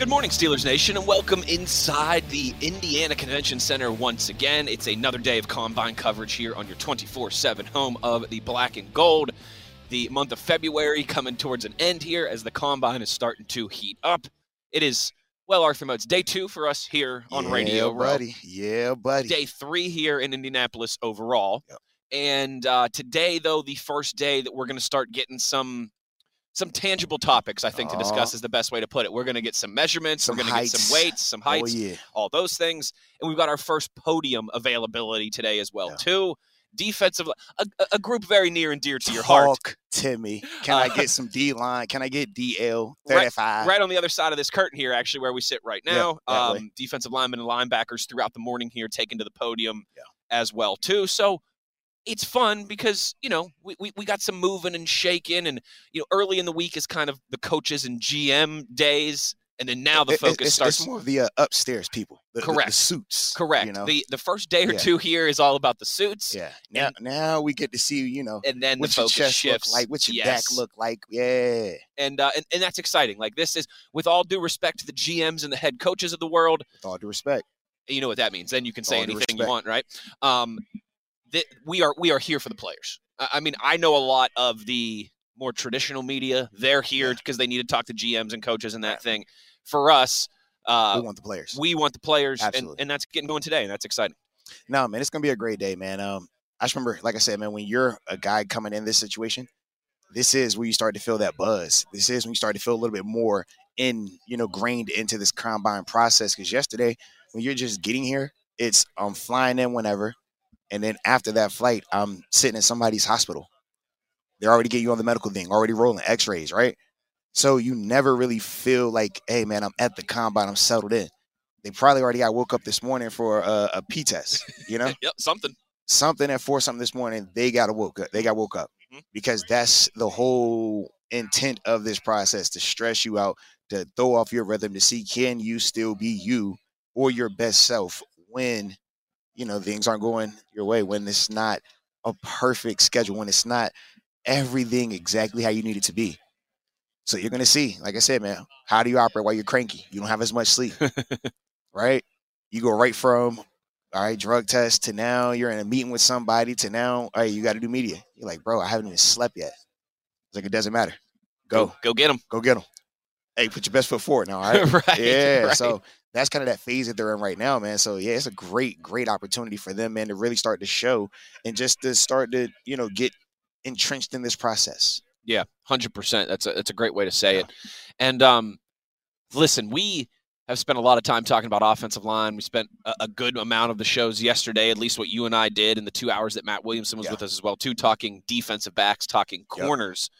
Good morning, Steelers Nation, and welcome inside the Indiana Convention Center once again. It's another day of combine coverage here on your 24 7 home of the black and gold. The month of February coming towards an end here as the combine is starting to heat up. It is, well, Arthur Moats, day two for us here on yeah, Radio Row. buddy. Yeah, buddy. Day three here in Indianapolis overall. Yep. And uh, today, though, the first day that we're going to start getting some some tangible topics, I think, to discuss is the best way to put it. We're going to get some measurements, Some we're going to get some weights, some heights, Oh yeah. all those things, and we've got our first podium availability today as well, Yeah. too. Defensive, a, a- group very near and dear to your heart. Talk to me. Can I Uh, get some D line? Can I get DL Right- 35? Right on the other side of this curtain here, actually, where we sit right now. way. um, defensive linemen and linebackers throughout the morning here taken to the podium Yeah. as well, too. So it's fun because, you know, we, we, we got some moving and shaking. And, you know, early in the week is kind of the coaches and GM days. And then now the focus it's, starts. it's more of the uh, upstairs people. The, the- the Correct. suits. Correct. You know? The the first day or Yeah. two here is all about the suits, yeah. Now, now we get to see, you know, and then what the your focus chest shifts. look like, what your yes. back look like. Yeah. and, uh, and and that's exciting. Like this is, with all due respect to the GMs and the head coaches of the world, With all due respect. you know what that means. Then you can say anything you want, right? Um, that we are we are here for the players. I, I mean, I know a lot of the more traditional media. They're here because they need to talk to GMs and coaches and that Right. thing. For us, uh, we want the players. we want the players, and, Absolutely. and that's getting going today, and that's exciting. No, man, it's gonna be a great day, man. Um, I just remember, like I said, man, when you're a guy coming in this situation, this is where you start to feel that buzz. This is when you start to feel a little bit more in, you know, grained into this combine process. Because yesterday, when you're just getting here, it's I'm flying in whenever, and then after that flight, I'm sitting in somebody's hospital. They're already getting you on the medical thing, already rolling X-rays, right? So you never really feel like, hey, man, I'm at the combine, I'm settled in. They probably already got woke up this morning for a, a P test, you know yep, something. something at four something this morning, they got woke up. They got woke up Mhm. because that's the whole intent of this process to stress you out, to throw off your rhythm, to see can you still be you or your best self when you know things aren't going your way, when it's not a perfect schedule, when it's not everything exactly how you need it to be. So you're gonna see, like I said, man, how do you operate while you're cranky? You don't have as much sleep, right? You go right from all right, drug test to now you're in a meeting with somebody to now, all right, you got to do media. You're like, bro, I haven't even slept yet. It's like, it doesn't matter. Go, Go, go get them. go get them. Hey, put your best foot forward now, all right? right. yeah. right. So that's kind of that phase that they're in right now, man. So yeah, it's a great, great opportunity for them, man, to really start to show and just to start to, you know, get entrenched in this process. Yeah, hundred percent. That's a that's a great way to say Yeah. it. And um, listen, we have spent a lot of time talking about offensive line. We spent a, a good amount of the shows yesterday, at least what you and I did, in the two hours that Matt Williamson was Yeah. with us as well, too, talking defensive backs, talking Yep. corners,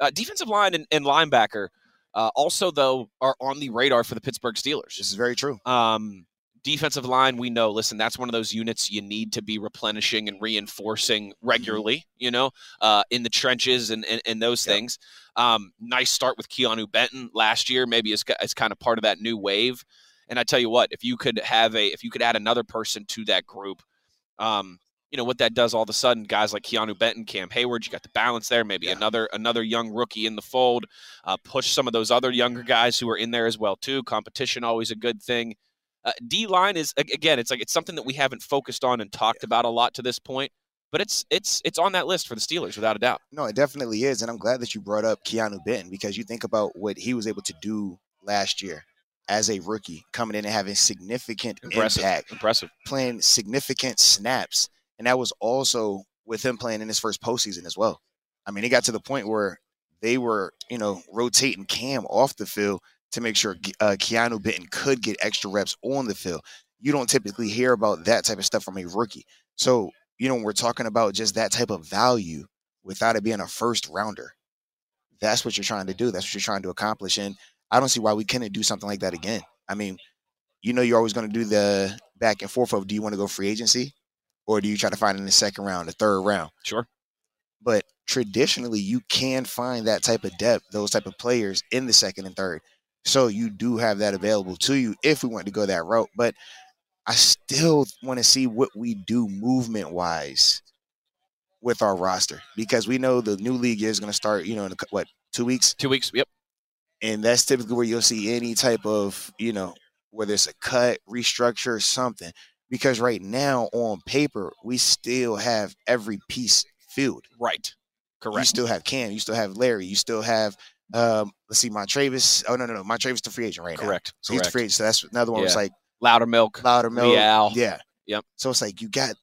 uh, defensive line, and, and linebacker. Uh, also, though, are on the radar for the Pittsburgh Steelers. This is very true. Um, defensive line, we know. Listen, that's one of those units you need to be replenishing and reinforcing regularly. You know, uh, in the trenches and and, and those Yep. things. Um, nice start with Keanu Benton last year, maybe as as kind of part of that new wave. And I tell you what, if you could have a, if you could add another person to that group, um, you know what that does all of a sudden, guys like Keanu Benton, Cam Hayward, you got the balance there. Maybe Yeah. another another young rookie in the fold. Uh, push some of those other younger guys who are in there as well too. Competition always a good thing. Uh, D line is again, it's like it's something that we haven't focused on and talked about a lot to this point, but it's it's it's on that list for the Steelers without a doubt. No, it definitely is. And I'm glad that you brought up Keanu Benton because you think about what he was able to do last year as a rookie, coming in and having significant Impressive, impact, impressive. playing significant snaps. And that was also with him playing in his first postseason as well. I mean, it got to the point where they were, you know, rotating Cam off the field to make sure uh, Keanu Benton could get extra reps on the field. You don't typically hear about that type of stuff from a rookie. So, you know, we're talking about just that type of value without it being a first rounder, that's what you're trying to do. That's what you're trying to accomplish. And I don't see why we couldn't do something like that again. I mean, you know, you're always going to do the back and forth of do you want to go free agency or do you try to find in the second round, the third round? Sure. But traditionally, you can find that type of depth, those type of players in the second and third. So you do have that available to you if we want to go that route. But I still want to see what we do movement wise with our roster because we know the new league is going to start, you know, in what, two weeks? Two weeks. Yep. and that's typically where you'll see any type of you know whether it's a cut, restructure, or something. Because right now on paper, we still have every piece filled. Right. Correct. You still have Cam. You still have Larry. You still have um, let's see, Montravius. Oh no, no, no, Montravius the free agent right now. Correct. So he's the free agent. So that's another one. Was Yeah. like Loudermilk. louder milk. Leal. Yeah. Yep. So it's like you got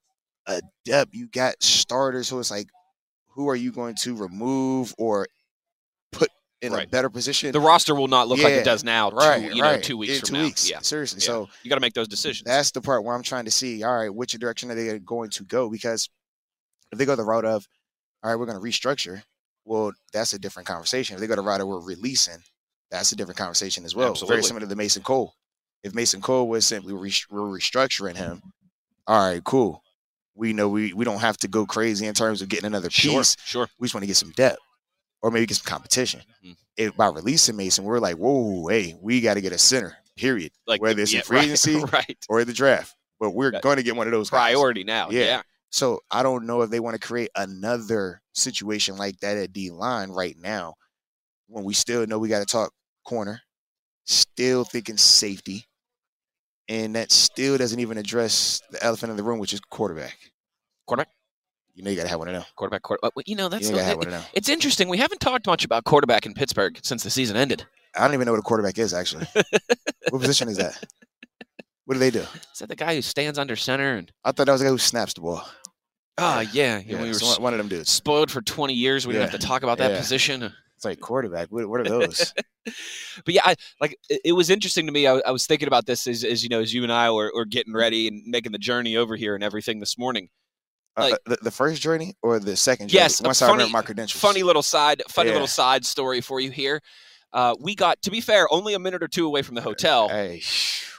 a depth, you got starters. So it's like, who are you going to remove or in a Right. better position? The roster will not look like it does now. Two, right, you know, right. two weeks In from two now. weeks. Yeah. Seriously. Yeah. So You got to make those decisions. that's the part where I'm trying to see. All right, which direction are they going to go? Because if they go the route of, all right, we're going to restructure. Well, that's a different conversation. If they go the route of we're releasing, that's a different conversation as well. Absolutely. Very similar to Mason Cole. If Mason Cole was simply re- we're restructuring him, all right, cool. We know we we don't have to go crazy in terms of getting another piece. sure. piece. Sure. We just want to get some depth, or maybe get some competition. Mhm. If by releasing Mason, we're like, whoa, hey, we got to get a center. Period. Like Whether it's in yeah, free right, agency right? or the draft, but we're going to get one of those guys. Priority now. Yeah. Yeah. So I don't know if they want to create another situation like that at D line right now, when we still know we got to talk corner, still thinking safety, and that still doesn't even address the elephant in the room, which is quarterback. Quarterback? You know you got to have one of them. Quarterback. Quarterback. You know that's You got to have it- one of them. it's interesting. We haven't talked much about quarterback in Pittsburgh since the season ended. I don't even know what a quarterback is actually. what position is that? What do they do? Is that the guy who stands under center and? I thought that was the guy who snaps the ball. Ah, yeah. Yeah, we were so one- of them dudes. spoiled for 20 years. We didn't have to talk about that Yeah. position. It's like quarterback. What, what are those? but yeah, I, like it, it was interesting to me. I, I was thinking about this as, as you know, as you and I were, were getting ready and making the journey over here and everything this morning. Uh, the, the first journey or the second journey? Yes, Once I funny- remember my credentials. Funny little side, funny Yeah. little side story for you here. Uh, we got, to be fair, only a minute or two away from the hotel, Hey,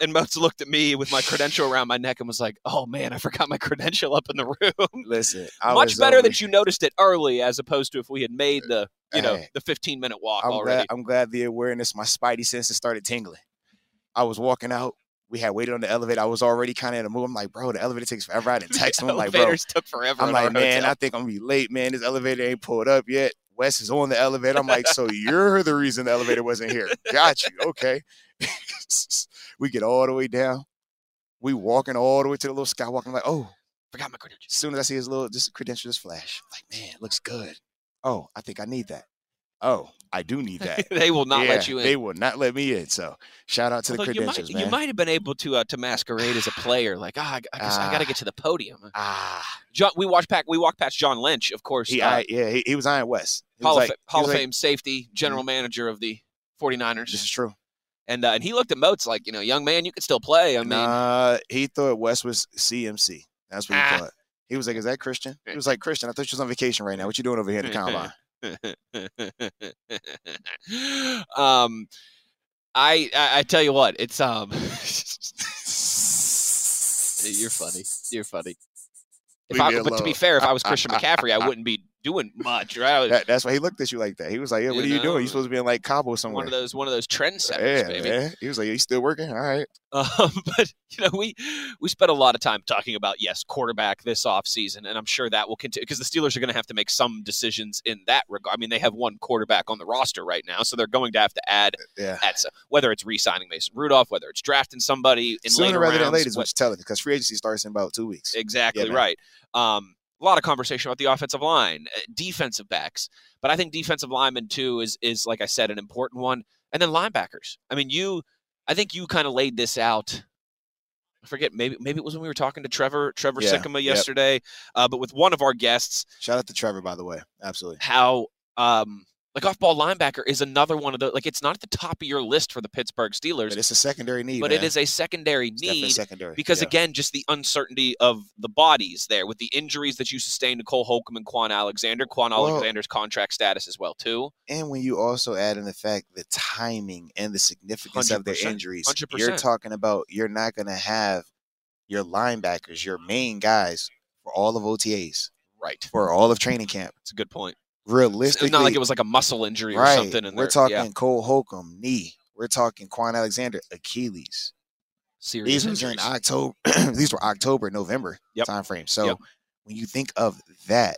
and Moats looked at me with my credential around my neck and was like, "Oh man, I forgot my credential up in the room." listen. I Much better over- that you noticed it early, as opposed to if we had made the, you know, Hey. the 15 minute walk I'm already. glad. I'm glad the awareness, my spidey senses started tingling. I was walking out. We had waited on the elevator. I was already kind of in a mood. I'm like, bro, the elevator takes forever. I didn't text him. I'm like, bro, Elevators took forever. I'm like, man, hotel. I think I'm gonna be late, man. This elevator ain't pulled up yet. Wes is on the elevator. I'm like, so you're the reason the elevator wasn't here. Got you. Okay. we get all the way down. We walking all the way to the little skywalk. I'm like, oh, forgot my credentials. as soon as I see his little just credentials flash, I'm like, man, it looks good. Oh, I think I need that. Oh, I do need that. they will not let you in. They will not let me in. So shout out to the Although you might, credentials, you might have been able to uh, to masquerade as a player, like ah, I, I guess I got to Ah. get to the podium. ah, John, we watched back. We walked past John Lynch, of course, he, uh, I, yeah, he, he was Iron West. He was Hall, like- of, Fa- Hall of like, Fame safety, general manager of the 49ers, This is true. and uh, and he looked at Moats like, you know, young man, you could still play. I mean, nah, he thought West was CMC. That's what he Ah. thought. He was like, "Is that Christian?" He was like, "Christian, I thought you was on vacation right now. What you doing over here in the combine?" um, I, I I tell you what, it's um, you're funny. You're funny. If Leave I, but to be fair, if I was Christian McCaffrey, I wouldn't be doing much, right? Was That- that's why he looked at you like that. He was like, "Yeah, what You are you doing? You supposed to be in like Cabo somewhere." one of those one of those trendsetters, yeah, baby. man. He was like, "You still working? All right." Um, but you know, we we spent a lot of time talking about yes, quarterback this offseason, and I'm sure that will continue because the Steelers are going to have to make some decisions in that regard. I mean, they have one quarterback on the roster right now, so they're going to have to add Yeah. at some, whether it's re-signing Mason Rudolph, whether it's drafting somebody in Sooner rather than rounds, later is what- what you're telling because free agency starts in about two weeks. Exactly man. right. Um, a lot of conversation about the offensive line, uh, defensive backs, but I think defensive linemen too is is like I said an important one, and then linebackers. I mean, you, I think you kind of laid this out. I forget maybe maybe it was when we were talking to Trevor Trevor Yeah, Sikkema yep. yesterday, uh, but with one of our guests, Shout out to Trevor, by the way. Absolutely. how um, like off ball linebacker is another one of the like it's not at the top of your list for the Pittsburgh Steelers, But it's a secondary need. but man. it is a secondary It's need secondary because yeah. again, just the uncertainty of the bodies there with the injuries that you sustained to Cole Holcomb and Kwon Alexander. Kwon Well- Alexander's contract status as well too. and when you also add in the fact the timing and the significance of their 100%, injuries, you are talking about you're not going to have your linebackers, your main guys, for all of OTAs, Right. for all of training camp. It's a good point. Realistically, It's not like it was like a muscle injury or right. something. And We're talking yeah, Cole Holcomb knee. We're talking Kwon Alexander Achilles. serious These were in. October. these were October, November Yep. time frame. So Yep. when you think of that,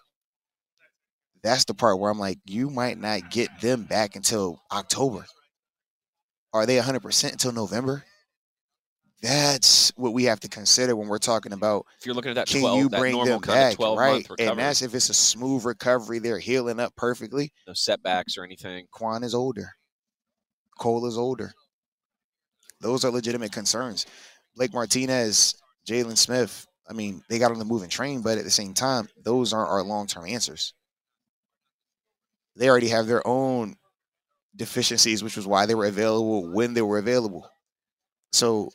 that's the part where I'm like, you might not get them back until October. are they 100% until November? That's what we have to consider when we're talking about If you're looking at that can 12, you that bring normal them kind of back, 12 right? month recovery, And that's if it's a smooth recovery, they're healing up perfectly. no setbacks or anything. Kwon is older. Cole is older. Those are legitimate concerns. Blake Martinez, Jalen Smith, I mean, they got on the moving train, but at the same time, those aren't our long term answers. They already have their own deficiencies, which was why they were available when they were available. So,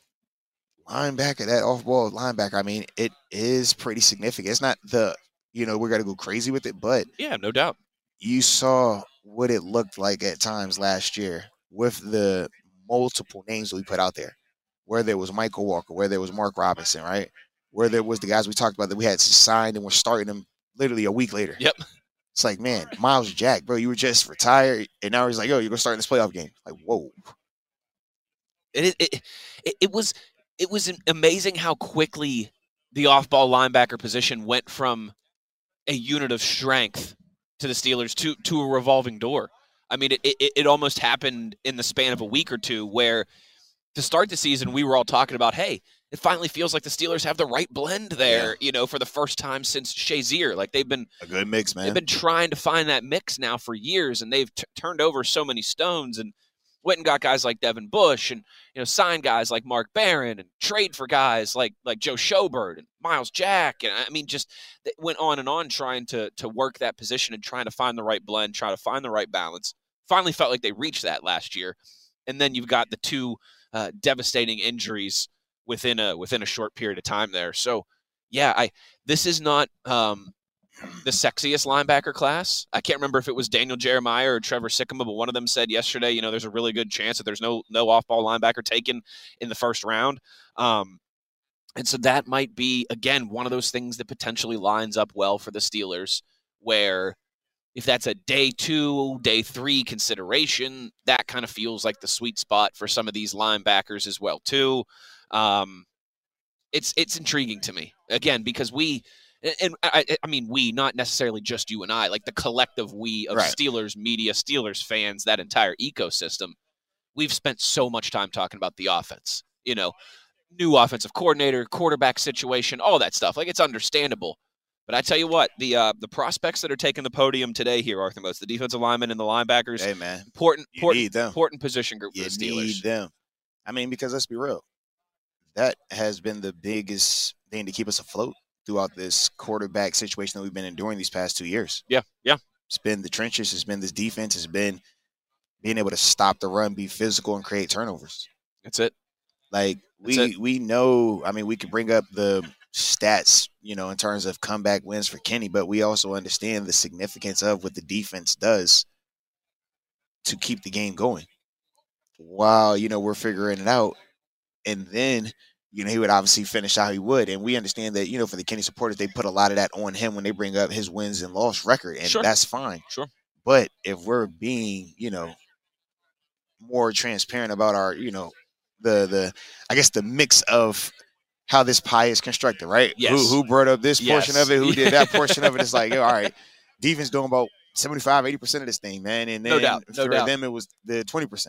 linebacker, that off ball linebacker, I mean, it is pretty significant. It's not the, you know, we're going to go crazy with it, but Yeah, no doubt. you saw what it looked like at times last year with the multiple names that we put out there, where there was Mykal Walker, where there was Mark Robinson, right? Where there was the guys we talked about that we had signed and we're starting them literally a week later. Yep. It's like, man, Myles Jack, bro, you were just retired, and now he's like, yo, you're gonna start in this playoff game. Like, whoa, It, it it it was it was amazing how quickly the off-ball linebacker position went from a unit of strength to the Steelers to to a revolving door. I mean, it, it it almost happened in the span of a week or two, where to start the season we were all talking about, hey, it finally feels like the Steelers have the right blend there, you know, for the first time since Shazier. Like they've been a good mix, man. They've been trying to find that mix now for years, and they've t- turned over so many stones and went and got guys like Devin Bush, and you know signed guys like Mark Barron, and trade for guys like like Joe Schobert and Myles Jack, and I mean just went on and on trying to to work that position and trying to find the right blend, trying to find the right balance. Finally, felt like they reached that last year, and then you've got the two uh, devastating injuries within a within a short period of time there. So yeah, I this is not um, the sexiest linebacker class. I can't remember if it was Daniel Jeremiah or Trevor Sikkema, but one of them said yesterday, you know, there's a really good chance that there's no no off ball linebacker taken in the first round. Um, and so that might be again one of those things that potentially lines up well for the Steelers, where if that's a day two, day three consideration, that kind of feels like the sweet spot for some of these linebackers as well too. Um, it's it's intriguing to me again because we and I, I mean we not necessarily just you and I like the collective we of Right. Steelers media Steelers fans that entire ecosystem. We've spent so much time talking about the offense you know new offensive coordinator quarterback situation all that stuff. Like it's understandable. But I tell you what the uh, the prospects that are taking the podium today here Arthur Moats the defensive linemen and the linebackers hey, man, important you important important position group for the Steelers. need them. I mean, because let's be real, that has been the biggest thing to keep us afloat throughout this quarterback situation that we've been enduring these past two years. yeah yeah It's been the trenches. It's been this defense. It's been being able to stop the run, be physical, and create turnovers. that's it Like That's we we know. I mean, we could bring up the stats, you know, in terms of comeback wins for Kenny, but we also understand the significance of what the defense does to keep the game going. While you know we're figuring it out, and then you know he would obviously finish how he would, and we understand that you know for the Kenny supporters they put a lot of that on him when they bring up his wins and loss record, and Sure. that's fine. Sure. But if we're being, you know, more transparent about our, you know, the the I guess the mix of how this pie is constructed, right? Yes. Who who brought up this portion of it? Who did that portion of it? It's like, all right, defense doing about 75, 80% of this thing, man. And then No doubt, no for doubt. them it was the 20%.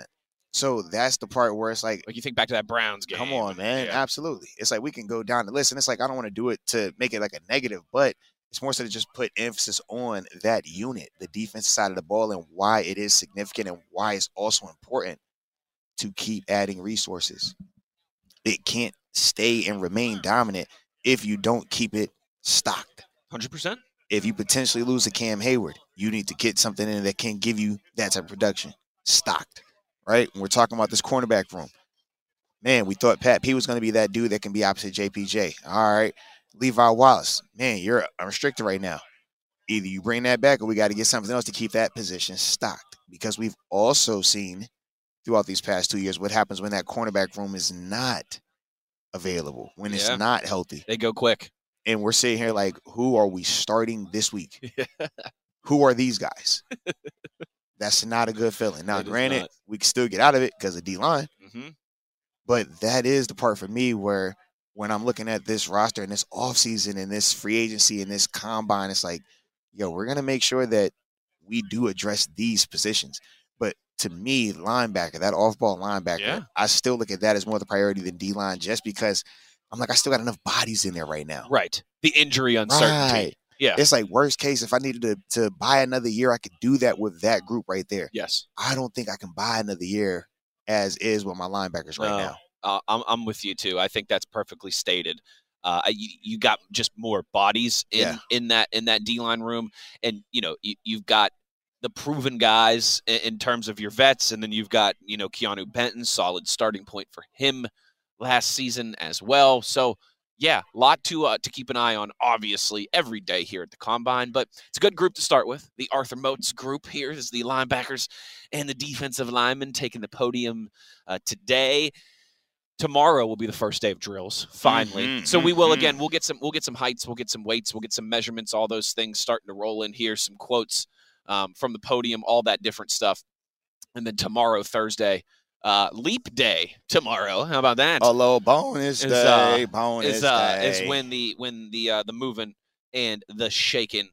So that's the part where it's like, like you think back to that Browns game come on, man. yeah. Absolutely. It's like we can go down the list. And it's like I don't want to do it to make it like a negative, but it's more so to just put emphasis on that unit, the defense side of the ball, and why it is significant and why it's also important to keep adding resources. It can't stay and remain dominant if you don't keep it stocked. 100%. If you potentially lose a Cam Hayward, you need to get something in that can give you that type of production stocked, right? We're talking about this cornerback room. Man, we thought Pat P was going to be that dude that can be opposite JPJ. All right. Levi Wallace, man, you're unrestricted right now. Either you bring that back or we got to get something else to keep that position stocked because we've also seen throughout these past two years what happens when that cornerback room is not available, when it's not healthy. They go quick. And we're sitting here like, who are we starting this week? Who are these guys? That's not a good feeling. Now, It granted, we can still get out of it because of D line, hmm but that is the part for me where when I'm looking at this roster and this offseason and this free agency and this combine, it's like, yo, we're gonna make sure that we do address these positions. But to me, linebacker, that off ball linebacker, Yeah. I still look at that as more of the priority than D line just because I'm like, I still got enough bodies in there right now. Right. The injury uncertainty. Right. Yeah. It's like worst case, if I needed to, to buy another year, I could do that with that group right there. Yes. I don't think I can buy another year as is with my linebackers right No. now. Uh, I'm, I'm with you too. I think that's perfectly stated. Uh, you, you got just more bodies in, Yeah. in that in that D line room, and you know you, you've got the proven guys in, in terms of your vets, and then you've got you know Keanu Benton, solid starting point for him last season as well. So yeah, a lot to uh, to keep an eye on, obviously every day here at the combine. But it's a good group to start with. The Arthur Moats group here is the linebackers and the defensive linemen taking the podium uh, today tomorrow will be the first day of drills finally Mhm, so we will mhm. again we'll get some we'll get some heights we'll get some weights we'll get some measurements all those things starting to roll in here some quotes um, from the podium all that different stuff and then tomorrow thursday uh, leap day tomorrow how about that A little bonus Is, day, uh, bonus is uh day. is when the when the uh the moving and the shaking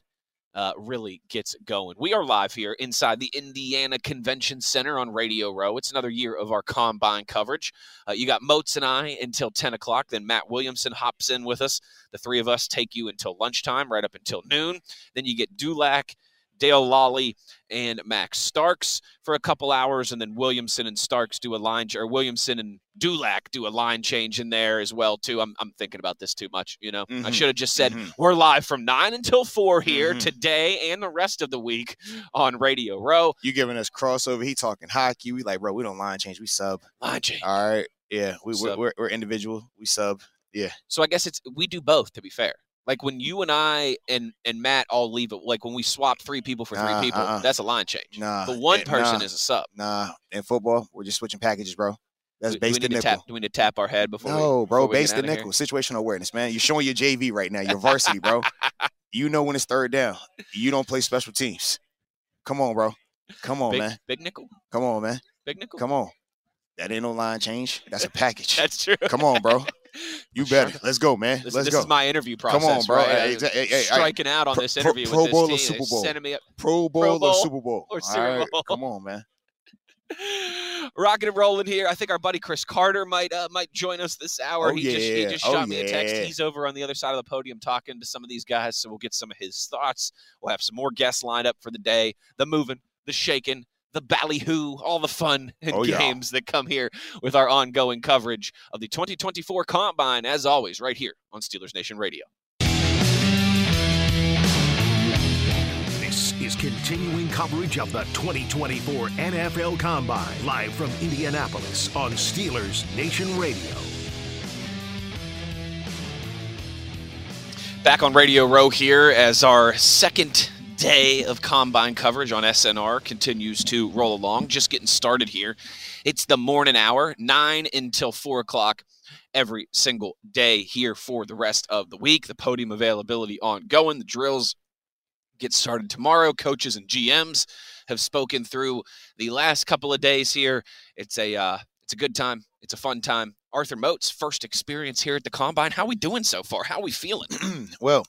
uh really gets going. We are live here inside the Indiana Convention Center on Radio Row. It's another year of our combine coverage. Uh, you got Moats and I until 10 o'clock. Then Matt Williamson hops in with us. The three of us take you until lunchtime, right up until noon. Then you get Dulac, Dale Lolley, and Max Starks for a couple hours, and then Williamson and Starks do a line, or Williamson and Dulac do a line change in there as well too. I'm, I'm thinking about this too much. You know, I Mhm, should have just said mhm. we're live from nine until four here Mhm. today and the rest of the week on Radio Row. You giving us crossover. He talking hockey. We like, bro, we don't line change. We sub. Line change. All right. Yeah. We, we're, we're, we're individual. We sub. Yeah. So I guess it's we do both. To be fair, like when you and I and and Matt all leave it, like when we swap three people for three Nah, people, uh-uh. that's a line change. Nah. But one person nah, is a sub. Nah. In football, we're just switching packages, bro. That's Do- base we to nickel. tap? Do we need to tap our head before? we, No, bro. before we Base to outta here? nickel. Situational awareness, man. You're showing your JV right now. Your varsity, bro. you know when it's third down. You don't play special teams. Come on, bro. Come on, big, man. big nickel. Come on, man. Big nickel. Come on. That ain't no line change. That's a package. That's true. Come on, bro. You better. Let's go, man. This, Let's this go. is my interview process. Come on, bro. Right? Hey, hey, hey, striking out on Pro- this interview Pro with Bowl or this. Super Bowl? Sending me up. Pro Bowl Bowl or Super Bowl? or All Super right, Bowl. Come on, man. Rocking and rolling here. I think our buddy Chris Carter might uh, might join us this hour. Oh, he just he yeah. just Oh, shot me a text. yeah. He's over on the other side of the podium talking to some of these guys, so we'll get some of his thoughts. We'll have some more guests lined up for the day. The moving, the shaking, the ballyhoo, all the fun and Oh, yeah. games that come here with our ongoing coverage of the 2024 Combine, as always, right here on Steelers Nation Radio. This is continuing coverage of the 2024 NFL Combine, live from Indianapolis on Steelers Nation Radio. Back on Radio Row here as our second day of combine coverage on SNR continues to roll along. Just getting started here. It's the morning hour, 9 until 4 o'clock every single day here for the rest of the week. The podium availability ongoing. The drills get started tomorrow. Coaches and GMs have spoken through the last couple of days here. It's a uh, it's a good time. It's a fun time. Arthur Moats, first experience here at the combine. How we doing so far? How we feeling? well,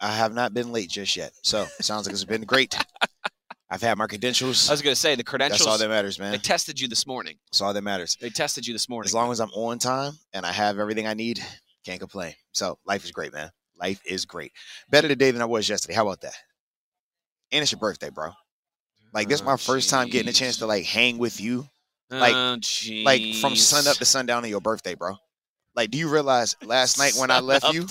I have not been late just yet, so it sounds like it's been great. I've had my credentials. I was going to say the credentials. That's all that matters, man. They tested you this morning. That's all that matters. They tested you this morning. As long as I'm on time and I have everything I need, can't complain. So life is great, man. Life is great. Better today than I was yesterday. How about that? And it's your birthday, bro. Like this is Oh, my first time getting a chance to like hang with you, like- Oh, like from sun up to sundown on your birthday, bro. Like, do you realize last night when I left you,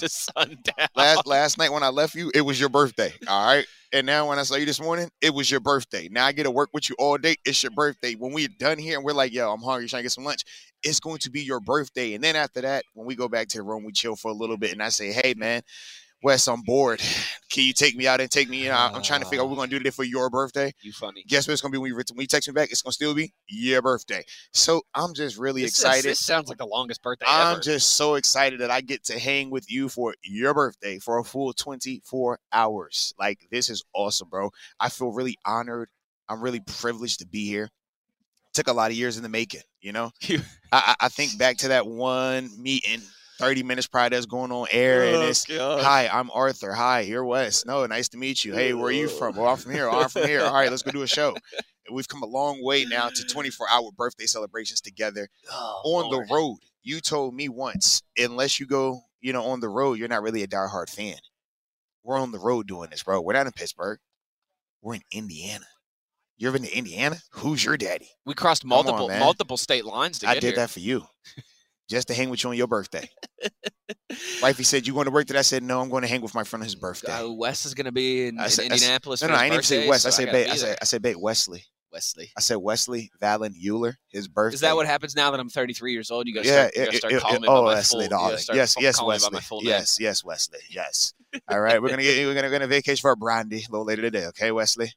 last last night when I left you, it was your birthday. All right. And now when I saw you this morning, it was your birthday. Now I get to work with you all day. It's your birthday. When we're done here and we're like, yo, I'm hungry, trying to get some lunch, it's going to be your birthday. And then after that, when we go back to the room, we chill for a little bit. And I say, hey man, Wes, I'm bored. Can you take me out and take me? Know, I'm trying to figure out what we're gonna do today for your birthday. you funny. Guess what it's gonna be when you, when you text me back? It's gonna still be your birthday. So I'm just really This is- excited. This sounds like the longest birthday I'm ever. just so excited that I get to hang with you for your birthday for a full 24 hours. Like, this is awesome, bro. I feel really honored. I'm really privileged to be here. Took a lot of years in the making, you know? I I think back to that one meeting 30 minutes prior to us going on air, and Oh, it's, God. Hi, I'm Arthur. Hi, you're Wes. No, nice to meet you. Hey, where are you from? Well, I'm from here. Oh, I'm from here. All right, let's go do a show. We've come a long way now to 24 hour birthday celebrations together Oh, on Lord. the road. You told me once, unless you go, you know, on the road, you're not really a diehard fan. We're on the road doing this, bro. We're not in Pittsburgh. We're in Indiana. You ever been to Indiana? Who's your daddy? We crossed multiple man. multiple state lines to I did here. that for you. Just to hang with you on your birthday. Wifey said, You going to work today? I said, No, I'm going to hang with my friend on his birthday. Uh, Wes is going to be in, I in said- I said- Indianapolis. no, no, I didn't even say Wes. West. I so said gotta I said. I said Wesley. Wesley. I said Wesley Valen Uhler, his birthday. Is that what happens now that I'm 33 years old? You got Yeah, start, it- start it- calling it- me by oh, my Wesley, full. darling. Yes, yes, calling me by my Wesley. Yes, yes, Wesley. Yes. All right, we're gonna get we're gonna go on a vacation for a brandy a little later today. Okay, Wesley.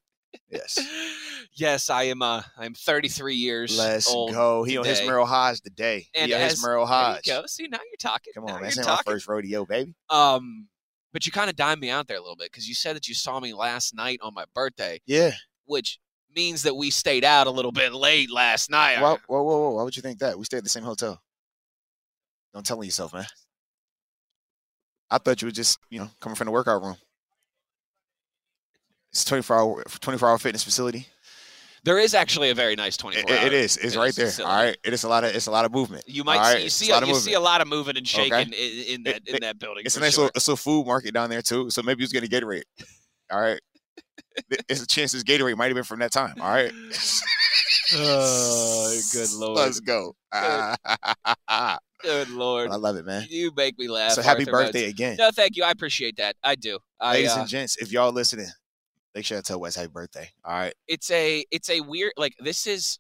Yes. yes, I am. Uh, I'm 33 years Let's old. go. He on his today. Merril Hoge today. And he on his as- Merrill There you Hodge. go. See, now you're talking. Come Now on, man. you're This my first rodeo, baby. Um, but you kind of dimed me out there a little bit because you said that you saw me last night on my birthday, Yeah. which means that we stayed out a little bit late last night. Whoa, whoa, whoa, whoa. Why would you think that? We stayed at the same hotel. Don't tell yourself, man. I thought you were just, you know, coming from the workout room. It's 24 hour 24 hour fitness facility. There is actually a very nice 24 It- it- it is. It's fitness right there. facility. All right. It is a lot of it's a lot of movement. You might All see, right, you see a a, lot of you see a lot of moving and shaking Okay. in, in It- that in it- that building. It's a nice sure. little, it's a food market down there too. So maybe it's gonna Gatorade. All right. Th- it's a chance this Gatorade might have been from that time. All right. Oh, good lord. Let's go. I Good lord. I love it, man. You make me laugh. So happy Arthur Rhodes. birthday again. No, thank you. I appreciate that. I do. I, Ladies uh, and gents, if y'all listening, make sure to tell Wes happy birthday. All right. it's a it's a weird like this is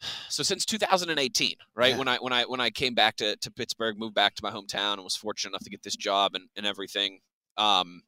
so since 2018 right Yeah. when i when i when i came back to, to pittsburgh moved back to my hometown and was fortunate enough to get this job and, and everything um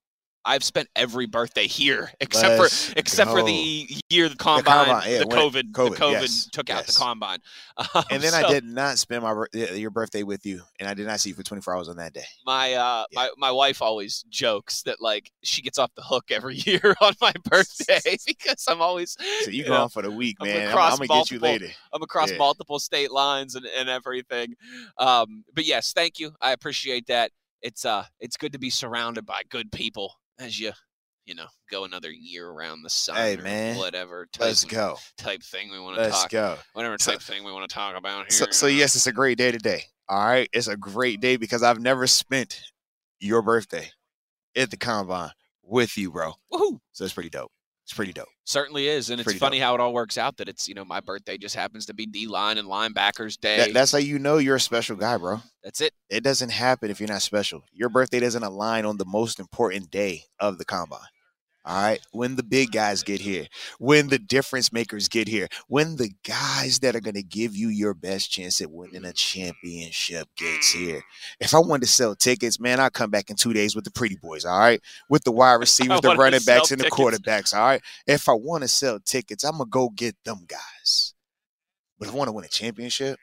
i've spent every birthday here except Let's for except for the year the combine, combine, yeah, the covid, COVID, the covid yes, took out the combine um, And then I did not spend my your birthday with you, and I did not see you for 24 hours on that day. my uh Yeah. my, my wife always jokes that like she gets off the hook every year on my birthday because i'm always So you you know, for the week, I'm man. I'm, across I'm gonna get you multiple- later. I'm across Yeah. multiple state lines and, and everything. Um, but yes, thank you. I appreciate that. It's uh it's good to be surrounded by good people as you you know go another year around the sun. Hey, man. whatever type, Let's go. type thing we want to Let's talk. go. Whatever So- type thing we want to talk about here. So, so yes, it's a great day today. All right, it's a great day because I've never spent your birthday at the combine with you, bro. Woohoo! So it's pretty dope. It's pretty dope. Certainly is, and it's Pretty funny how it all works out. That it's you know my birthday just happens to be D line and linebackers day. That, that's how you know you're a special guy, bro. that's it. It doesn't happen if you're not special. Your birthday doesn't align on the most important day of the combine. All right. When the big guys get here, when the difference makers get here, when the guys that are going to give you your best chance at winning a championship gets mm. here. If I wanted to sell tickets, man, I'd come back in two days with the pretty boys. All right. With the wide receivers, the running backs, and the tickets. quarterbacks. All right. If I want to sell tickets, I'm going to go get them guys. But if I want to win a championship,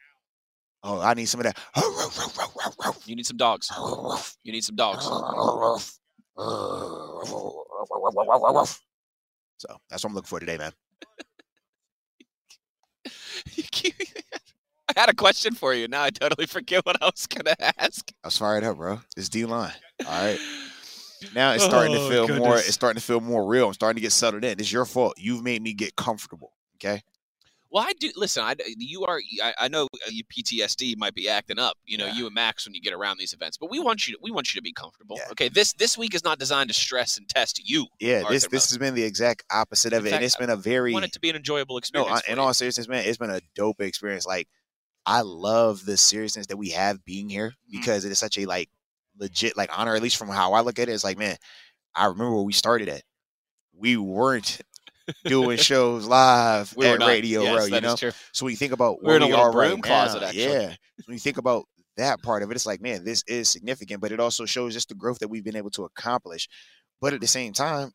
oh, I need some of that. You need some dogs. You need some dogs. So that's what I'm looking for today, man. I had a question for you. Now I totally forget what I was gonna ask. I was fired up, bro. It's D line. All right. Now it's starting to Oh, feel more. It's starting to feel more real. I'm starting to get settled in. It's your fault. You've made me get comfortable. Okay. Well, I do. Listen, I, you are. I, I know uh, you PTSD might be acting up. You know, Yeah. you and Max when you get around these events, but we want you. To, we want you to be comfortable. Yeah. Okay. This this week is not designed to stress and test you. Yeah. This Arthur this has been the exact opposite of In it, fact, and it's been a very want it to be an enjoyable no. experience. I- In all seriousness, man, it's been a dope experience. Like I love the seriousness that we have being here Mm-hmm. because it is such a like legit like honor. At least from how I look at it, it's like man, I remember where we started at. We weren't doing shows live we at not. Radio yes, Row, you know. true. So when you think about We're where in a we are right closet, now, actually. yeah. So when you think about that part of it, it's like, man, this is significant, but it also shows just the growth that we've been able to accomplish. But at the same time,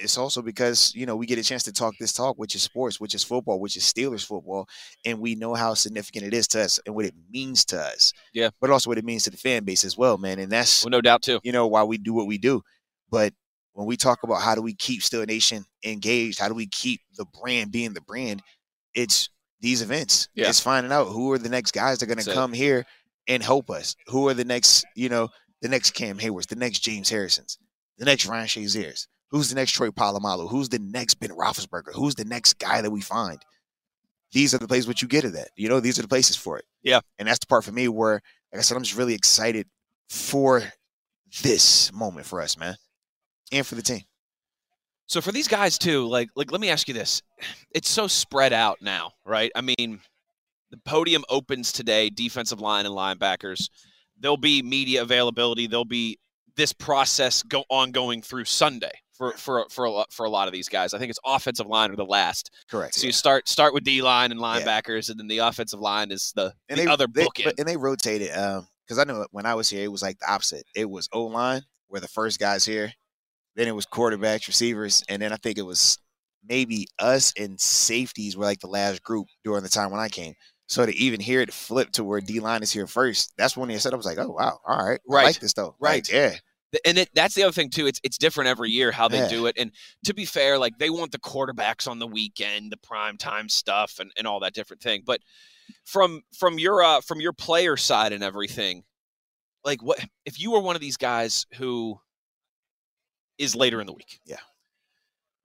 it's also because you know we get a chance to talk this talk, which is sports, which is football, which is Steelers football, and we know how significant it is to us and what it means to us. Yeah. But also what it means to the fan base as well, man. And that's Well, no doubt too. you know, why we do what we do. But when we talk about how do we keep Still Nation engaged, how do we keep the brand being the brand, it's these events. Yeah. It's finding out who are the next guys that are going to it. come here and help us. Who are the next, you know, the next Cam Haywards, the next James Harrisons, the next Ryan Shaziers. Who's the next Troy Polamalu? Who's the next Ben Roethlisberger? Who's the next guy that we find? These are the places what you get at that. You know, these are the places for it. Yeah. And that's the part for me where, like I said, I'm just really excited for this moment for us, man, and for the team. So for these guys too, like like let me ask you this. It's so spread out now, right? I mean, the podium opens today, defensive line and linebackers. There'll be media availability. There'll be this process go ongoing through Sunday for for for a lot, for a lot of these guys. I think it's offensive line or the last. Correct. So yeah. you start start with D line and linebackers, and then the offensive line is the, and the they, other they, bookend. but- and they rotated um, because I know when I was here, it was like the opposite. It was O line where the first guys here, then it was quarterbacks, receivers, and then I think it was maybe us and safeties were like the last group during the time when I came. So to even hear it flip to where D line is here first, that's when they said I was like, oh wow, all right, I Right. like this though, Like, Right. yeah, and it, that's the other thing too. It's it's different every year how they Yeah. do it. And to be fair, like they want the quarterbacks on the weekend, the prime time stuff, and, and all that different thing. But from from your uh, from your player side and everything, like what if you were one of these guys who is later in the week? Yeah.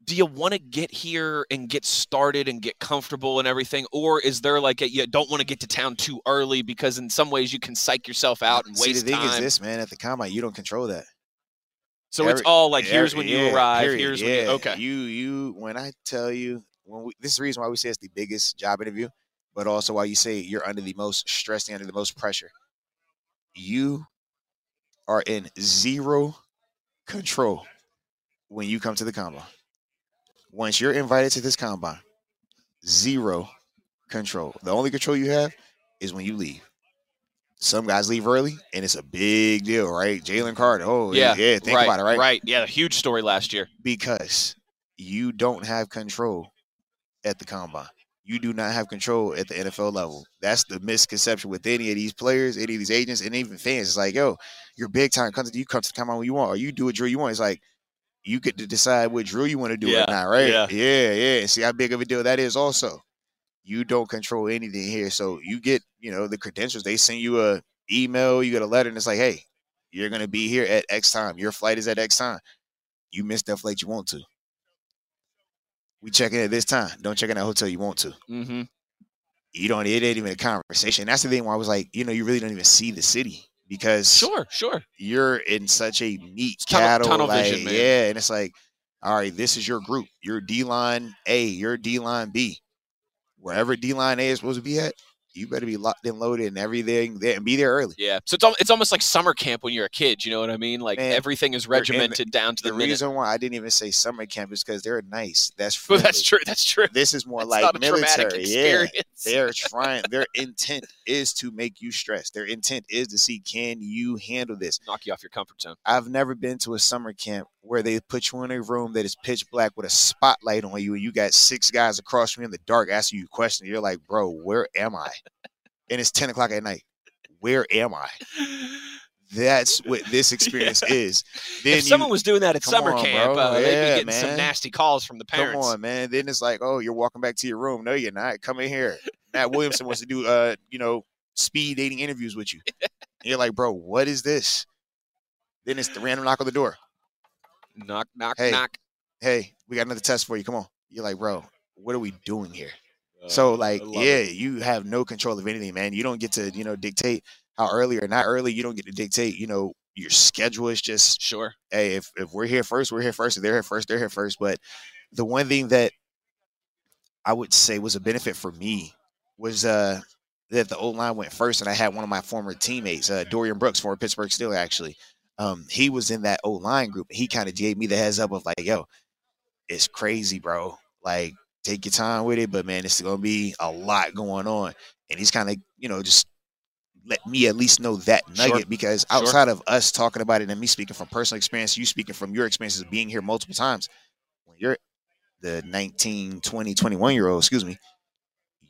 Do you want to get here and get started and get comfortable and everything, or is there like a, you don't want to get to town too early because in some ways you can psych yourself out and See, waste time? See, the thing time? is this, man. At the combine, you don't control that. so it's all like here's Every- when you yeah, arrive, period, here's when yeah. you okay. You you when I tell you when we this is the reason why we say it's the biggest job interview, but also why you say you're under the most stress and under the most pressure. You are in zero control when you come to the combine. Once you're invited to this combine, zero control. The only control you have is when you leave. Some guys leave early, and it's a big deal, right? Jalen Carter. Oh, Yeah, yeah. Think right, about it, right? Right. Yeah, a huge story last year. because you don't have control at the combine. You do not have control at the NFL level. That's the misconception with any of these players, any of these agents, and even fans. It's like, yo, you're big time. Come to you come to the combine when you want, or you do what drill you want. It's like you get to decide which drill you want to do Yeah, or not, right? yeah. yeah, yeah. See how big of a deal that is. Also, you don't control anything here, so you get, you know, the credentials. They send you a email, you get a letter, and it's like, hey, you're gonna be here at X time. Your flight is at X time. You missed that flight you want to. We check in at this time. Don't check in that hotel you want to. Mm-hmm. You don't. It ain't even a conversation. That's the thing. Where I was like, you know, you really don't even see the city because Sure, sure. you're in such a meat It's tunnel- cattle. tunnel like, vision, man. Yeah, and it's like, all right, this is your group. You're D line A. You're D line B. Wherever D line A is supposed to be at, you better be locked and loaded and everything there and be there early. Yeah. So it's al- it's almost like summer camp when you're a kid. You know what I mean? Like Man, everything is we're the- regimented down to the, The minute. reason why I didn't even say summer camp is because they're nice. That's Well, that's true. That's true. This is more It's like not a traumatic military. Yeah. They're trying. Their intent is to make you stress. Their intent is to see can you handle this. Knock you off your comfort zone. I've never been to a summer camp where they put you in a room that is pitch black with a spotlight on you, and you got six guys across from you in the dark asking you questions. You're like, bro, where am I? And it's ten o'clock at night. Where am I? That's what this experience is. Then if someone was doing that at summer on, camp, uh, they'd Yeah, be getting some nasty calls from the parents. come on, man. Then it's like, oh, you're walking back to your room. No, you're not. Come in here. Matt Williamson wants to do, uh, you know, speed dating interviews with you. And you're like, bro, what is this? Then it's the random knock on the door. Knock, knock, Hey. knock. Hey, we got another test for you. Come on. You're like, bro, what are we doing here? Uh, So like, yeah, it. you have no control of anything, man. You don't get to, you know, dictate how early or not early. You don't get to dictate, you know, your schedule is just, Sure. hey, if, if we're here first, we're here first. If they're here first, they're here first. But the one thing that I would say was a benefit for me was uh that the old line went first, and I had one of my former teammates, uh, Dorian Brooks, former Pittsburgh Steeler, actually. Um, he was in that old line group. He kind of gave me the heads up of like, yo, it's crazy, bro. Like, take your time with it, but man, it's gonna be a lot going on. And he's kind of, you know, just let me at least know that Sure. nugget because Sure. outside of us talking about it and me speaking from personal experience, you speaking from your experiences of being here multiple times, when you're the 19, 20, 21 year old, excuse me,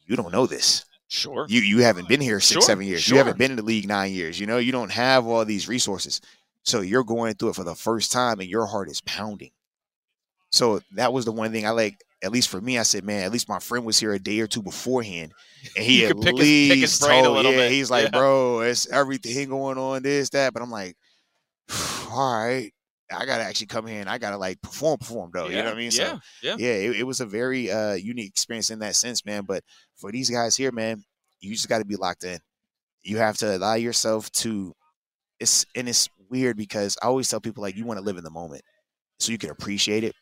you don't know this. Sure. You you haven't been here six, Sure, seven years. sure. You haven't been in the league nine years. You know, you don't have all these resources. So you're going through it for the first time and your heart is pounding. So that was the one thing I like, at least for me, I said, man, at least my friend was here a day or two beforehand. And he at pick his- least pick his brain a told, little yeah, bit. he's like, Yeah. bro, it's everything going on, this, that. But I'm like, all right. I gotta actually come here and I gotta like perform, perform though. You know what I mean? So Yeah, yeah. yeah, it, it was a very uh unique experience in that sense, man. But for these guys here, man, you just got to be locked in. You have to allow yourself to. It's and it's weird because I always tell people like you want to live in the moment so you can appreciate it.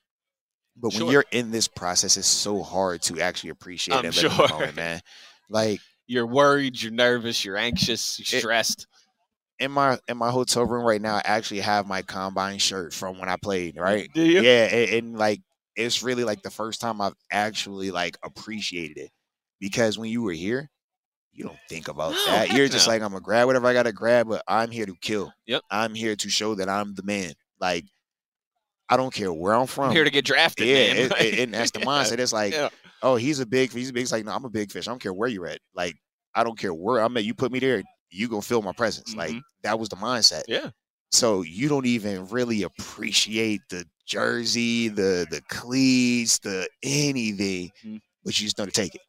But when Sure. you're in this process, it's so hard to actually appreciate I'm in sure. the moment, man. Like You're worried, you're nervous, you're anxious, you're It- stressed. in my in my hotel room right now, I actually have my combine shirt from when I played. Right? Do you? Yeah, and, and like it's really like the first time I've actually like appreciated it because when you were here, you don't think about No, that. You're just no. like I'm gonna grab whatever I gotta grab, but I'm here to kill. Yep. I'm here to show that I'm the man. Like I don't care where I'm from. I'm here to get drafted, yeah, it- it- and that's the Yeah, mindset. It's like, yeah. oh, he's a big, he's a big. It's like, no, I'm a big fish. I don't care where you're at. Like, I don't care where I'm at. You put me there, you gonna feel my presence. Like Mhm. that was the mindset. Yeah. So you don't even really appreciate the jersey, the the cleats, the anything, Mm. but you just know to take it.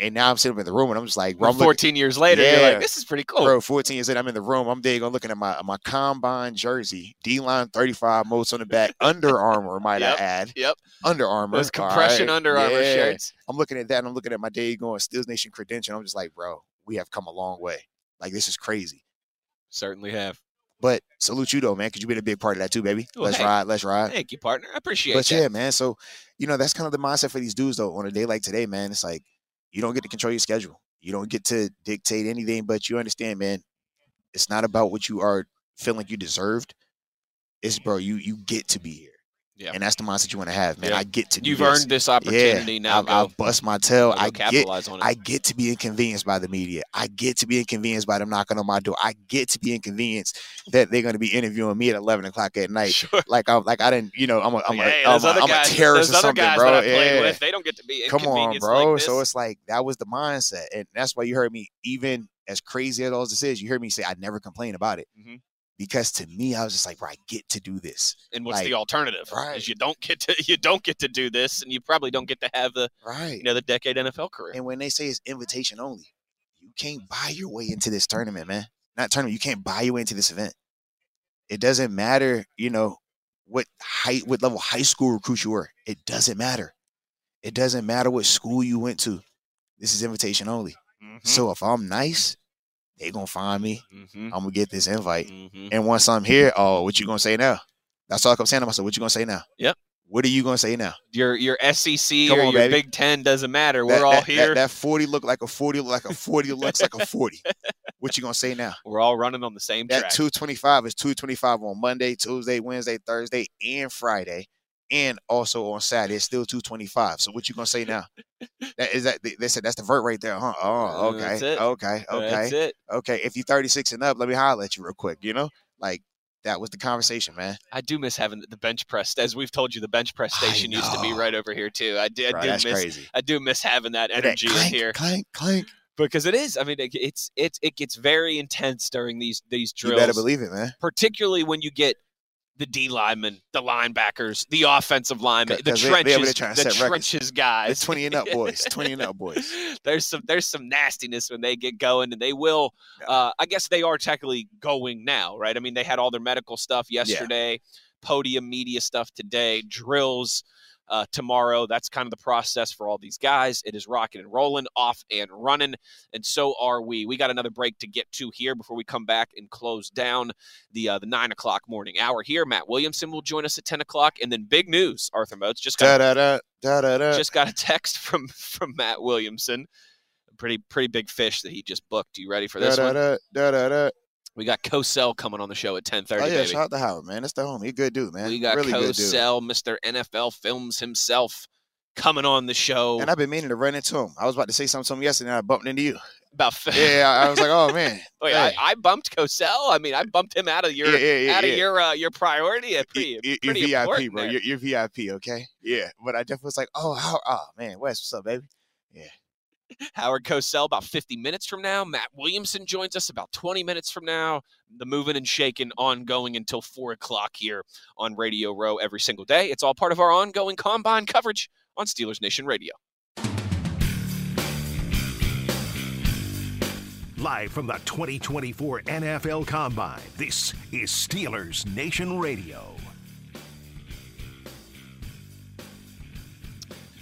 And now I'm sitting up in the room and I'm just like, bro, I'm looking, 14 years later, you're Yeah. like, this is pretty cool. bro, 14 years later, I'm in the room. I'm digging, looking at my my combine jersey, D line 35 Moats on the back, Under Armour, might Yep, I add. yep. Under Armour. Those compression right? Under Armour Yeah. shirts. I'm looking at that and I'm looking at my day going Steels Nation credential. I'm just like, bro, we have come a long way. Like this is crazy. Certainly have. But salute you though, man, because you've been a big part of that too, baby. Well, let's hey. ride, let's ride. Thank you, partner. I appreciate it. But that. yeah, man. So, you know, that's kind of the mindset for these dudes though. On a day like today, man, it's like you don't get to control your schedule. You don't get to dictate anything, but you understand, man, it's not about what you are feeling you deserved. It's bro, you you get to be here. Yeah. And that's the mindset you want to have, man. Yeah. I get to You've this. earned this opportunity. Yeah, now go, I've bust my tail. I get capitalize on it. I get to be inconvenienced by the media. I get to be inconvenienced by them knocking on my door. I get to be inconvenienced that they're going to be interviewing me at eleven o'clock at night. sure. Like I'm like I didn't, you know, I'm a I'm a, I'm those a, other I'm a terrorist or something, bro. I Yeah. with, they don't get to be Come on, bro. Like so it's like that was the mindset, and that's why you heard me, even as crazy as all this is, you hear me say I never complain about it. Mhm. Because to me, I was just like, bro, I get to do this. and what's the alternative? right. Is you don't get to you don't get to do this, and you probably don't get to have the Right. you know the decade NFL career. And when they say it's invitation only, you can't buy your way into this tournament, man. Not tournament. You can't buy your way into this event. It doesn't matter, you know, what height, what level high school recruit you were. It doesn't matter. It doesn't matter what school you went to. This is invitation only. Mhm, So if I'm nice, they gonna find me. mhm, I'm gonna get this invite. mhm. And once I'm here, oh, what you gonna say now? That's all I'm saying to myself. What you gonna say now? Yep. What are you gonna say now? Your your SEC Come or on, your baby. Big Ten doesn't matter. We're all that- that- here. That, 40 look like a 40 look like a 40 looks like a 40. What you gonna say now? We're all running on the same That 225 is 225 on Monday, Tuesday, Wednesday, Thursday, and Friday. And also on Saturday, it's still 225. So what you gonna say now? That is that they- said that's the vert right there, huh? Oh, okay. that's it. Okay, okay. That's it. Okay. If you're 36 and up, let me holler at you real quick, you know? Like that was the conversation, man. I do miss having the bench press. As we've told you, the bench press station used to be right over here too. I, do- I Bro, do that's miss. crazy. I do miss having that That energy in clank, here Clank, clank. because it is. I mean, it, it's it's it gets very intense during these these drills. You better believe it, man. particularly when you get the D linemen, the linebackers, the offensive linemen, the 'Cause they- trenches, the records. trenches guys. It's 20 and up boys. 20 and up boys. there's some there's some nastiness when they get going, and they will. Yeah. Uh, I guess they are technically going now, right? I mean, they had all their medical stuff yesterday, podium media stuff today, drills. Uh, tomorrow, that's kind of the process for all these guys. It is rocking and rolling, off and running, and so are we. We got another break to get to here before we come back and close down the uh, the nine o'clock morning hour here. Matt Williamson will join us at ten o'clock, and then big news. Arthur Moats just got Da da da just got a text from from Matt Williamson. Pretty pretty big fish that he just booked. You ready for this one? We got Cosell coming on the show at ten thirty. Oh yeah, baby. shout out to Howard, man. That's the homie. He a good dude, man. we got really good dude. Cosell, Mr. NFL Films himself, coming on the show. And I've been meaning to run into him. I was about to say something to him yesterday, and I bumped into you. about fi- Yeah, I I was like, oh man. Wait, hey. I, I bumped Cosell. I mean, I bumped him out of your yeah, yeah, yeah, out of your uh, your priority. Pretty, You- you- pretty VIP, bro. You're, you're VIP, okay? Yeah. But I definitely was like, oh, how, oh man, Wes, what's up, baby? Howard Cosell about 50 minutes from now. Matt Williamson joins us about 20 minutes from now. The moving and shaking ongoing until 4 o'clock here on Radio Row every single day. It's all part of our ongoing combine coverage on Steelers Nation Radio. Live from the 2024 NFL Combine, this is Steelers Nation Radio.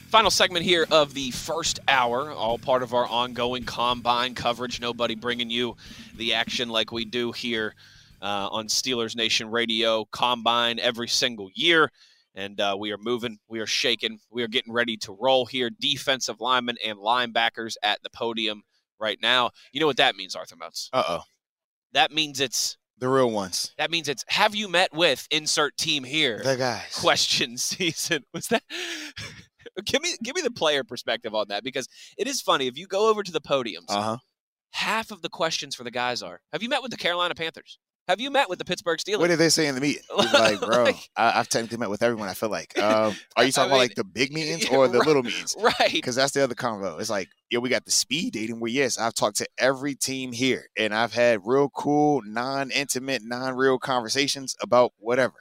Final segment here of the first hour, all part of our ongoing combine coverage. Nobody bringing you the action like we do here uh, on Steelers Nation Radio. Combine every single year. And uh, we are moving, we are shaking, we are getting ready to roll here. Defensive linemen and linebackers at the podium right now. You know what that means, Arthur Moats? Uh oh. That means it's The real ones. that means it's have you met with insert team here? The guys. question season. Was that give me give me the player perspective on that because it is funny if you go over to the podiums, Uh huh. half of the questions for the guys are Have you met with the Carolina Panthers? Have you met with the Pittsburgh Steelers? What did they say in the were like, bro, Like- I, I've technically met with everyone. I feel like. Um, are you I talking about like the big meetings or the little meetings? right. Because that's the other convo. It's like, yeah, we got the speed dating. Where yes, I've talked to every team here, and I've had real cool, non-intimate, non-real conversations about whatever.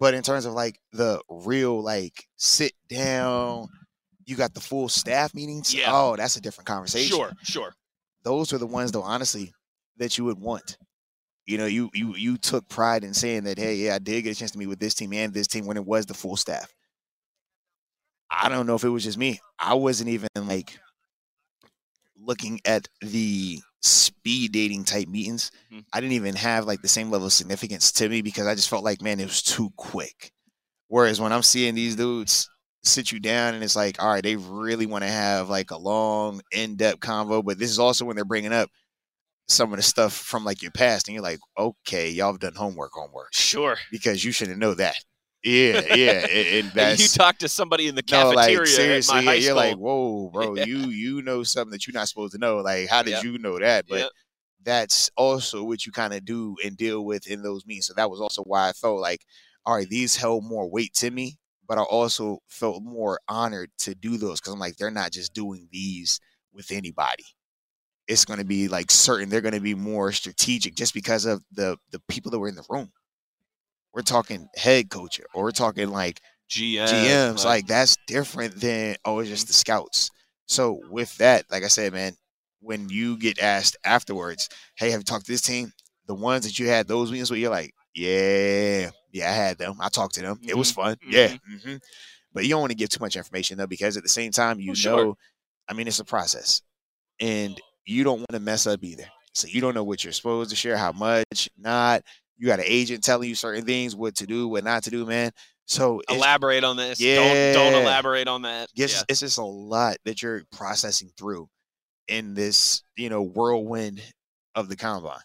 But in terms of like the real, like sit down, you got the full staff meetings. Yeah. Oh, that's a different conversation. Sure, sure. those are the ones though honestly that you would want you know you you you took pride in saying that hey yeah i did get a chance to meet with this team and this team when it was the full staff i don't know if it was just me i wasn't even like looking at the speed dating type meetings Mhm. i didn't even have like the same level of significance to me because i just felt like man it was too quick whereas when i'm seeing these dudes sit you down and it's like all right they really want to have like a long in-depth convo but this is also when they're bringing up some of the stuff from like your past and you're like okay y'all have done homework homework Sure. because you shouldn't know that yeah yeah and, and that's you talk to somebody in the no, cafeteria like seriously, at my yeah, high you're like, whoa, bro, Yeah. you you know something that you're not supposed to know. Like, how did Yep. you know that? But Yep. that's also what you kind of do and deal with in those meetings. So that was also why I felt like, all right, these held more weight to me, but I also felt more honored to do those because I'm like, they're not just doing these with anybody. It's going to be like certain. They're going to be more strategic just because of the the people that were in the room. We're talking head coach, or we're talking like GM, GMs, like that's different than oh, it's just mm-hmm. the scouts. So with that, like I said, man, when you get asked afterwards, hey, have you talked to this team? The ones that you had those meetings where you're like, yeah, yeah, I had them. I talked to them. It was mm-hmm, fun. Yeah. hmm But you don't want to give too much information though, because at the same time, you sure. know, I mean, it's a process, and you don't want to mess up either. So you don't know what you're supposed to share, how much, not. You got an agent telling you certain things, what to do, what not to do, man. So elaborate on this. Don't Yeah. don't elaborate on that. it's, yeah. it's just a lot that you're processing through in this, you know, whirlwind of the combine.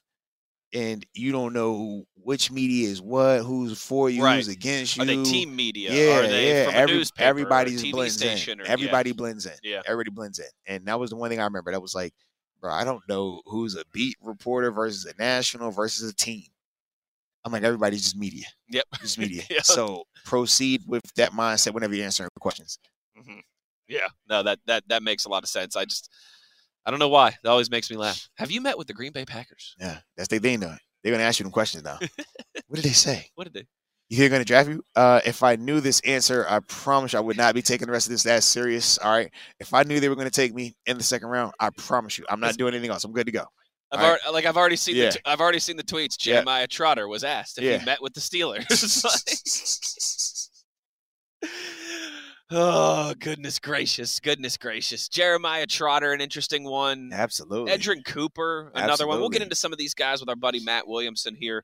And you don't know which media is what, who's for you, Right. who's against you. Are they team media? Yeah, Are they yeah. from a every- newspaper? or a everybody's blends in. Or, Everybody blends in. Yeah. Everybody blends in. And that was the one thing I remember. That was like, bro, I don't know who's a beat reporter versus a national versus a team. I'm like, everybody's just media. Yep. Just media. Yeah. So proceed with that mindset whenever you're answering questions. hmm Yeah, no, that that that makes a lot of sense. I just, I don't know why. It always makes me laugh. Have you met with the Green Bay Packers? Yeah, that's their thing though. They're gonna ask you them questions now. what did they say? What did they? You think they're gonna draft you? Uh, if I knew this answer, I promise you I would not be taking the rest of this that serious. All right. If I knew they were gonna take me in the second round, I promise you, I'm not doing anything else. I'm good to go. I've right. already, like I've already seen Yeah. the t- I've already seen the tweets. Yeah. Jeremiah Trotter was asked if Yeah. he met with the Steelers. Like- oh goodness gracious, goodness gracious! Jeremiah Trotter, an interesting one. Absolutely. Edgerrin Cooper, another one. We'll get into some of these guys with our buddy Matt Williamson here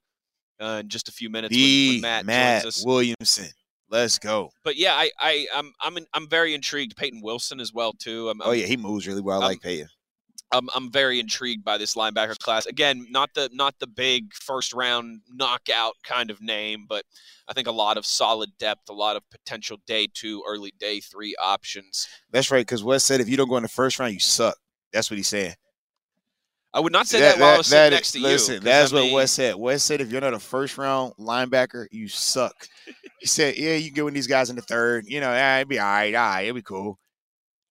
uh, in just a few minutes the when, when Matt, Matt. Williamson. Let's go. But yeah, I, I, I'm, I'm, in, I'm very intrigued. Peyton Wilson as well too. I'm, Oh I'm, yeah, he moves really well. I like Peyton. I'm, I'm very intrigued by this linebacker class. Again, not the, not the big first round knockout kind of name, but I think a lot of solid depth, a lot of potential day two, early day three options. That's right. Because Wes said if you don't go in the first round, you suck. That's what he's saying. I would not say that, while I was sitting next to you. listen, that's I what mean, Wes said. Wes said if you're not a first round linebacker, you suck. he said, yeah, you can get with these guys in the third. You know, yeah, it'd be all right. All right, it'd be cool.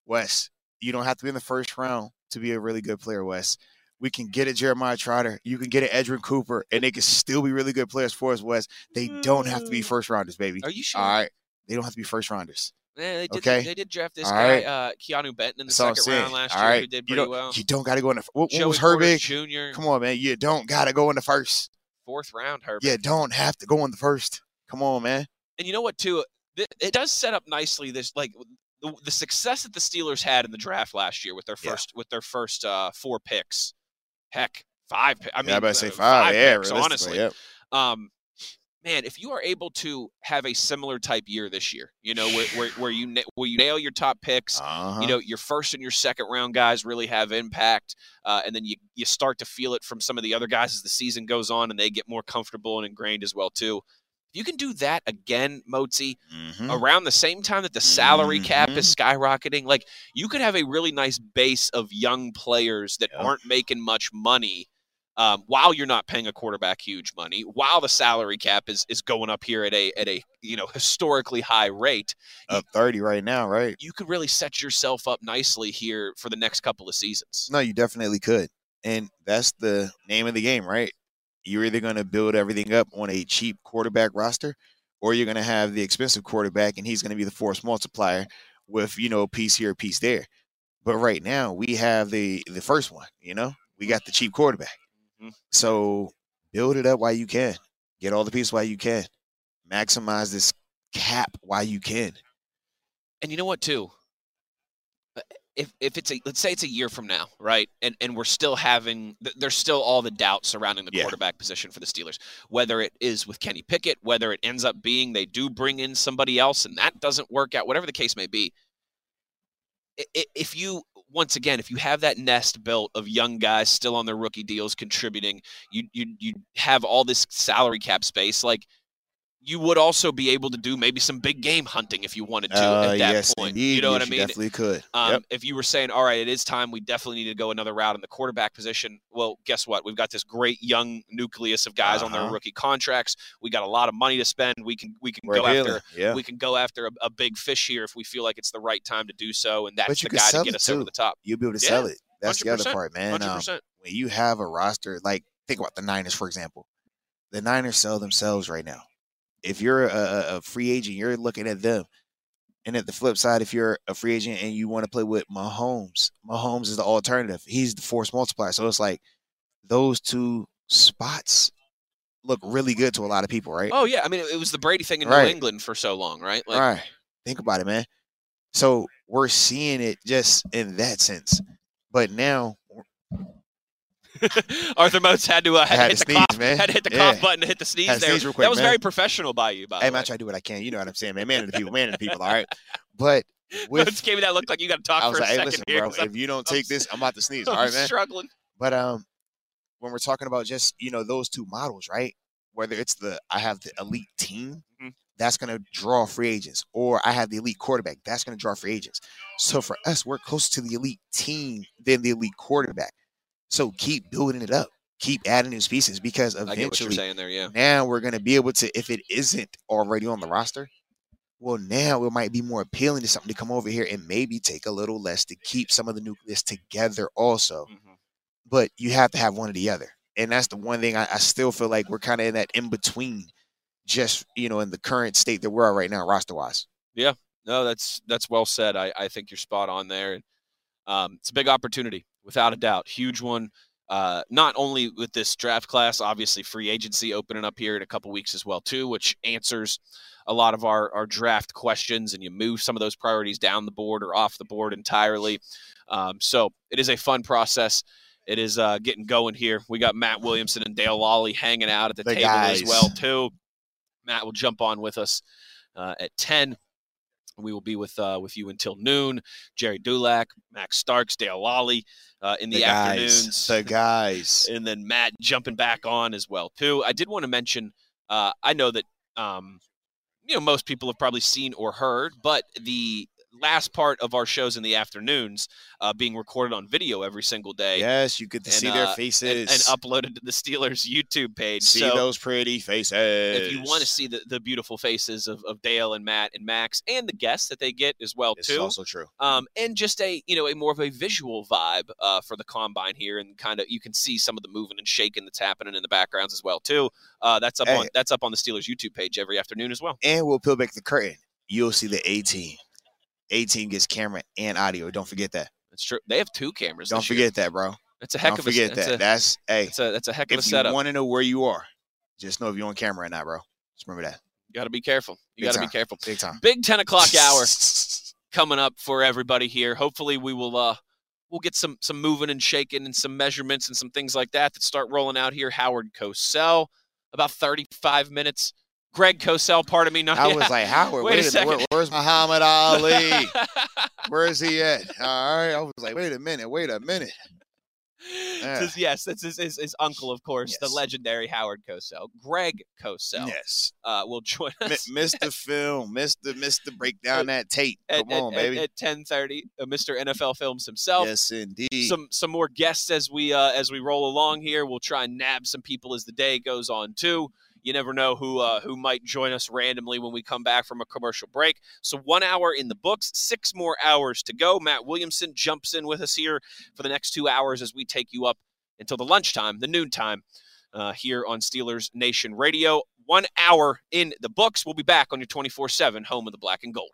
Wes, you don't have to be in the first round to be a really good player, Wes. We can get a Jeremiah Trotter. You can get an Edgerrin Cooper, and they can still be really good players for us, Wes. They don't have to be first rounders, baby. Are you sure? All right. They don't have to be first rounders. Yeah, they did. Okay. They did draft this All guy, right. uh, Keanu Benton, in the That's second round last All year, right. who did You pretty don't, well. you don't got to go in the. What, what was Herbig? Jr. Come on, man. You don't got to go in the first. fourth round, Herbig. You don't have to go in the first. Come on, man. And you know what, too? It does set up nicely. This like the, the success that the Steelers had in the draft last year with their Yeah. first with their first uh, four picks, heck, five. I mean, yeah, I better say uh, five. yeah, picks, honestly. Yep. Um, man, if you are able to have a similar type year this year, you know, where where, where you where you nail your top picks, Uh-huh. you know your first and your second round guys really have impact uh, and then you, you start to feel it from some of the other guys as the season goes on and they get more comfortable and ingrained as well too you can do that again Mozi, Mhm. around the same time that the salary cap is skyrocketing like you could have a really nice base of young players that Yep. aren't making much money um, while you're not paying a quarterback huge money while the salary cap is, is going up here at a at a you know historically high rate up thirty right now, right? you could really set yourself up nicely here for the next couple of seasons. No, you definitely could. And that's the name of the game, right? You're either going to build everything up on a cheap quarterback roster or you're going to have the expensive quarterback and he's going to be the force multiplier with, you know, piece here, piece there. But right now, we have the the first one, you know? We got the cheap quarterback. Mhm. So build it up while you can. Get all the pieces while you can. Maximize this cap while you can. And you know what, too? If, if it's a let's say it's a year from now, right, and and we're still having there's still all the doubts surrounding the Yeah. quarterback position for the Steelers, whether it is with Kenny Pickett, whether it ends up being they do bring in somebody else and that doesn't work out, whatever the case may be. If you once again, if you have that nest built of young guys still on their rookie deals contributing, you you you have all this salary cap space, like you would also be able to do maybe some big game hunting if you wanted to Uh, at that yes, point. indeed. You know what I Yes, mean? definitely could. Um, yep. If you were saying, all right, it is time, we definitely need to go another route in the quarterback position. Well, guess what? We've got this great young nucleus of guys on their Uh-huh. rookie contracts. We got a lot of money to spend. We can we can We're go healing. after Yeah. we can go after a, a big fish here if we feel like it's the right time to do so, and that's the guy to get us over the top. You'll be able to Yeah, sell it. That's the other part, man. Um, when you have a roster like think about the Niners for example. The Niners sell themselves right now. If you're a, a- free agent, you're looking at them. And at the flip side, if you're a free agent and you want to play with Mahomes, Mahomes is the alternative. He's the force multiplier. So it's like those two spots look really good to a lot of people, right? Oh yeah, I mean it, it was the Brady thing in Right. New England for so long, right? Like, right. Think about it, man. So we're seeing it just in that sense. But now Arthur Moats had to uh, had, had to hit the sneeze, cough, man. had to hit the Yeah. cough button to hit the sneeze Had there. sneeze quick, that was man. very professional by you, by the way. hey the man, I try to do what I can. You know what I'm saying, man. Man of the people, man of the people, all right. But with Moats gave me that look like you got to talk I was for a like, hey, second listen, here. bro, if you don't take this, I'm about to sneeze. I'm All right, man. struggling. But um, when we're talking about just you know those two models, right? Whether it's the I have the elite team, Mhm. that's going to draw free agents, or I have the elite quarterback, that's going to draw free agents. So for us, we're closer to the elite team than the elite quarterback. So keep building it up, keep adding these pieces because eventually saying there. Yeah. now we're going to be able to, if it isn't already on the roster, well, now it might be more appealing to something to come over here and maybe take a little less to keep some of the nucleus together also. Mhm. But you have to have one or the other. And that's the one thing I, I still feel like we're kind of in that in between, just, you know, in the current state that we're at right now, roster wise. Yeah, no, that's that's well said. I, I think you're spot on there. Um, it's a big opportunity, without a doubt, huge one. Uh, not only with this draft class, obviously free agency opening up here in a couple weeks as well too, which answers a lot of our, our draft questions, and you move some of those priorities down the board or off the board entirely. Um, so it is a fun process. It is uh, getting going here. We got Matt Williamson and Dale Lolley hanging out at the, The table as well too. Matt will jump on with us uh, at ten. We will be with uh, with you until noon. Gerry Dulac, Max Starks, Dale Lolley uh, in the, guys. afternoons, The guys. and then Matt jumping back on as well too. I did want to mention. Uh, I know that um, you know most people have probably seen or heard, but the last part of our shows in the afternoons uh, being recorded on video every single day Yes, you get to and, see their uh, faces. and, and uploaded to the Steelers YouTube page. see so those pretty faces. if you want to see the, the beautiful faces of, of Dale and Matt and Max and the guests that they get as well This is too, also true. um, and just a you know a more of a visual vibe uh, for the combine here, and kind of you can see some of the moving and shaking that's happening in the backgrounds as well too. Uh, that's up on that's up on the Steelers YouTube page every afternoon as well. And we'll peel back the curtain. You'll see the A team. A team gets camera and audio. Don't forget that. That's true. They have two cameras. Don't this year. forget that, bro. That's a heck Don't of a forget that. A, That's hey. that's a that's a heck of a If you setup. want to know where you are, just know if you're on camera or not, bro. Just remember that. You got to be careful. You got to be careful. Big time. Big ten o'clock hour. coming up for everybody here. Hopefully, we will uh, we'll get some some moving and shaking and some measurements and some things like that that start rolling out here. Howard Cosell, about 35 minutes. Greg Cosell, part of me. Not, I was like, Howard, Wait a wait, a, second. where, where's Muhammad Ali? Where is he at? All right. I was like, wait a minute, wait a minute. Yeah. Yes, that's his, his, his uncle, of course, the legendary Howard Cosell. Greg Cosell Yes. uh, will join us Mr. Film, Mr. Mr. Break down that tape. at, Come on, at, baby. at, 10:30. Uh, Mr. NFL Films himself. yes, indeed. Some some more guests as we uh, as we roll along here. We'll try and nab some people as the day goes on too. You never know who uh, who might join us randomly when we come back from a commercial break. So one hour in the books, six more hours to go. Matt Williamson jumps in with us here for the next two hours as we take you up until the lunchtime, the noontime, uh, here on Steelers Nation Radio. One hour in the books. We'll be back on your 24 7 home of the black and gold.